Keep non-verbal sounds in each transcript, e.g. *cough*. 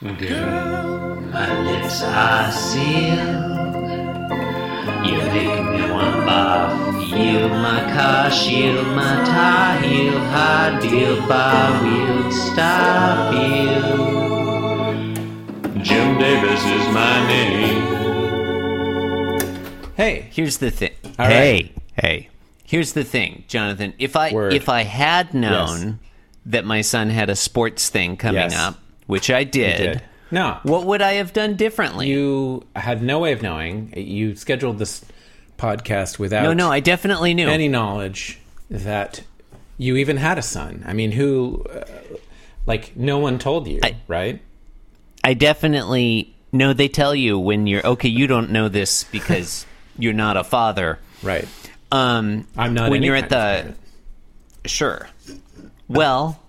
Girl, my lips are sealed. You make me want barf. Yield my car, shield my tie, heel, high deal, bar wheel, stop you. Jim Davis is my name. Hey, Here's the thing. All hey, right. hey. Here's the thing, Jonathan. If I Word. if I had known Yes. that my son had a sports thing coming Yes. up, which I did, did. No. what would I have done differently? you had no way of knowing. You scheduled this podcast without no, no, I definitely knew. any knowledge that you even had a son. I mean, who, uh, like, no one told you, I- right? I definitely no. They tell you when you're okay. You don't know this because *laughs* you're not a father. Right. Um, I'm not. when you're at the. Sure. Well,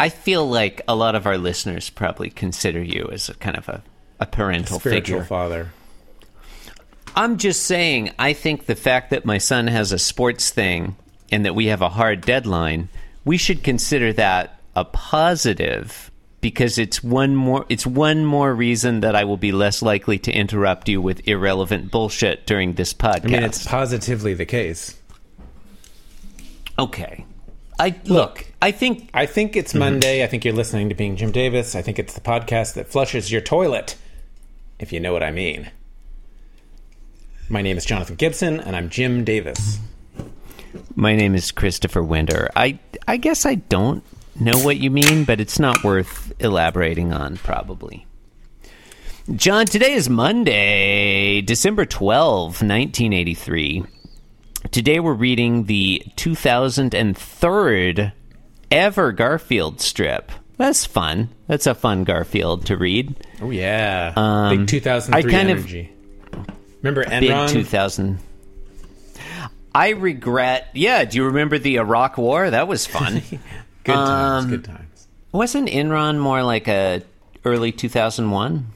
I feel like a lot of our listeners probably consider you as a kind of a, a parental spiritual figure. father. I'm just saying, I think the fact that my son has a sports thing and that we have a hard deadline, we should consider that a positive because it's one more it's one more reason that I will be less likely to interrupt you with irrelevant bullshit during this podcast. I mean, it's positively the case. okay. I look, I think I think it's mm-hmm. Monday. I think you're listening to Being Jim Davis. I think it's the podcast that flushes your toilet, if you know what I mean. My name is Jonathan Gibson, and I'm Jim Davis. My name is Christopher Winter. I I guess I don't know what you mean, but it's not worth elaborating on probably. John, today is Monday, December 12, 1983. Today we're reading the 2003rd ever Garfield strip. That's fun. That's a fun Garfield to read. Oh yeah, Um, big 2003 I kind of- energy. Remember Big 2000. I regret. Yeah, do you remember the Iraq War? That was fun. *laughs* good times. Um, good times. Wasn't Enron more like a early 2001?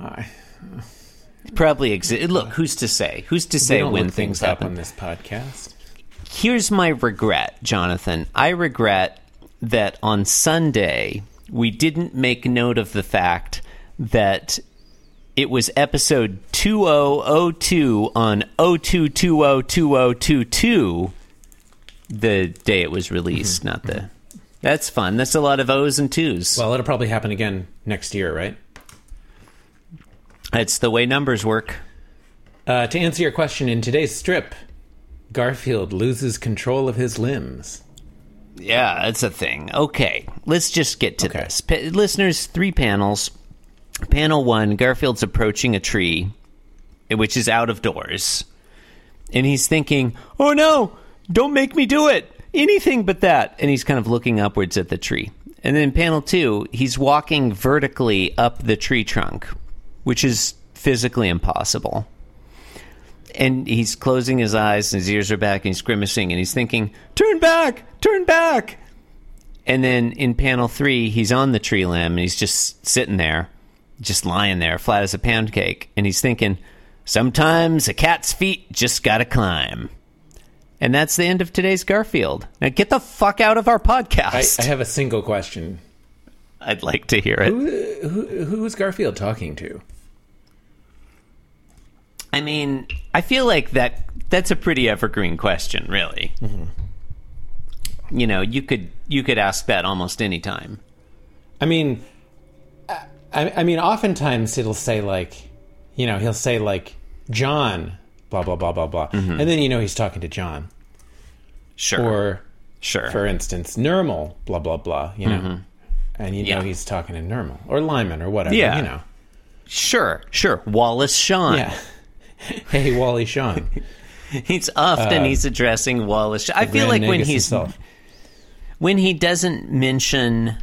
I- Probably exi- Look, who's to say? Who's to say when things up happen? on this podcast. Here's my regret, Jonathan. I regret that on Sunday we didn't make note of the fact that it was episode 2002 on 02202022 the day it was released, mm-hmm. not the That's fun. That's a lot of O's and 2's. Well, it'll probably happen again next year, right? That's the way numbers work. Uh, to answer your question, in today's strip, Garfield loses control of his limbs. Yeah, that's a thing. Okay, let's just get to Okay. this. Pa- listeners, three panels. Panel one Garfield's approaching a tree, which is out of doors. And he's thinking, oh no, don't make me do it. Anything but that. And he's kind of looking upwards at the tree. And then panel two, he's walking vertically up the tree trunk, which is physically impossible. And he's closing his eyes, and his ears are back, and he's grimacing, and he's thinking, Turn back! Turn back! And then in panel three, he's on the tree limb, and he's just sitting there, just lying there, flat as a pancake. And he's thinking, Sometimes a cat's feet just gotta climb. And that's the end of today's Garfield. Now get the fuck out of our I, podcast. I have a single question. I'd like to hear it. Who, who, who is Garfield talking to? I mean, I feel like that that's a pretty evergreen question, really. Mm-hmm. You know, you could you could ask that almost any time. I mean, I, I mean, oftentimes it'll say like, you know, he'll say like John, blah blah blah blah blah, mm-hmm. and then you know he's talking to John, Sure. or sure. for instance, Nermal, blah blah blah, you know, mm-hmm. and you know he's talking to Nermal or Lyman or whatever, Yeah. you know, Sure. Sure. Wallace Shawn. yeah. *laughs* hey, Wally Shawn, *laughs* He's often he's addressing Wallace. I feel like when Negus he's himself. when he doesn't mention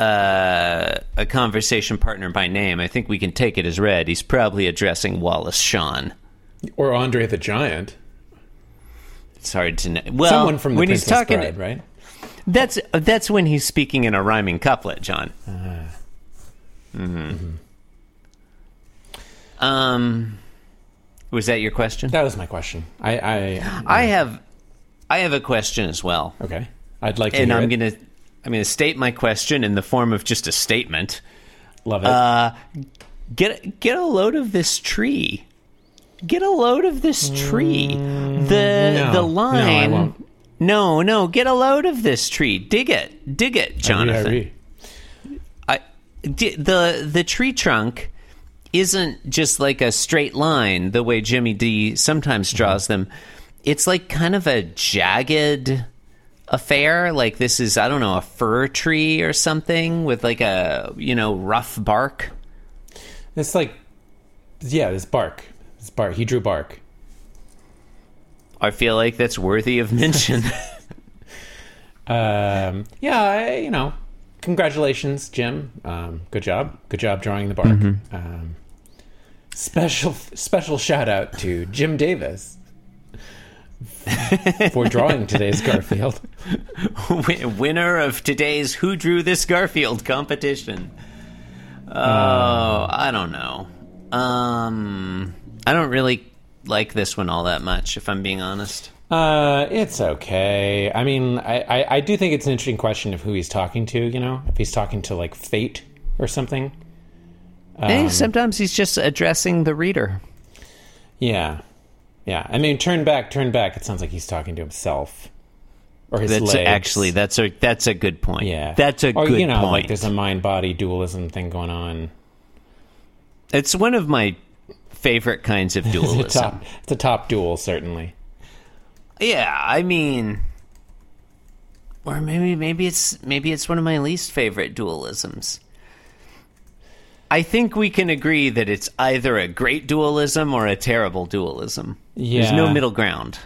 uh, a conversation partner by name, I think we can take it as read. He's probably addressing Wallace Shawn. or Andre the Giant, It's hard to know. Well, someone from the when he's talking, Bride, right? That's that's when he's speaking in a rhyming couplet, John. Uh-huh. hmm Um, was that your question? That was my question. I, I, I have, I have a question as well, okay, I'd like to and hear I'm it. gonna, I'm gonna state my question in the form of just a statement. Love it. Uh, get get a load of this tree. Get a load of this tree. the no. the line. won't. No, no, get a load of this tree. Dig it, dig it, Jonathan. I, di- the the tree trunk isn't just like a straight line the way Jimmy D sometimes draws them. It's like kind of a jagged affair. Like this is I don't know a fir tree or something with like a you know rough bark. It's like, yeah, this bark. This bark. He drew bark. I feel like that's worthy of mention. *laughs* *laughs* Um, yeah, I, you know, congratulations, Jim. Um, good job. Good job drawing the bark. Mm-hmm. Um, special special shout out to Jim Davis for drawing today's Garfield. Win- *laughs* Winner of today's Who Drew This Garfield competition. Oh, I don't know. Um, I don't really like this one all that much, if I'm being honest. Uh, it's okay. I mean, I, I, I do think it's an interesting question of who he's talking to. You know, if he's talking to like fate or something. Eh, sometimes he's just addressing the reader. Yeah, yeah. I mean, turn back, turn back. It sounds like he's talking to himself or his That's legs. actually that's a that's a good point. yeah. that's a or, good you know, point. like there's a mind body dualism thing going on. it's one of my favorite kinds of *laughs* It's a dualism. top, it's a top duel, certainly. Yeah, I mean, or maybe maybe it's maybe it's one of my least favorite dualisms. I think we can agree that it's either a great dualism or a terrible dualism. There's no middle ground.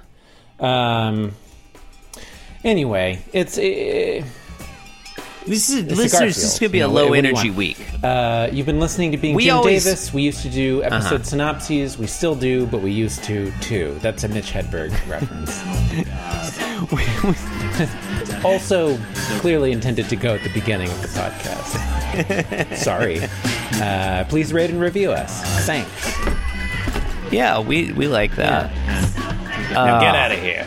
Um. Anyway, it's uh, This is a listeners. This is going to be you a know, low what do you energy week. uh, you've been listening to being We Jim always- Davis. We used to do episode Uh-huh. synopses. We still do, but we used to too. That's a Mitch Hedberg reference. *laughs* also, clearly intended to go at the beginning of the podcast. *laughs* Sorry. Uh, please rate and review us. Thanks. yeah, we we like that. now get out of here.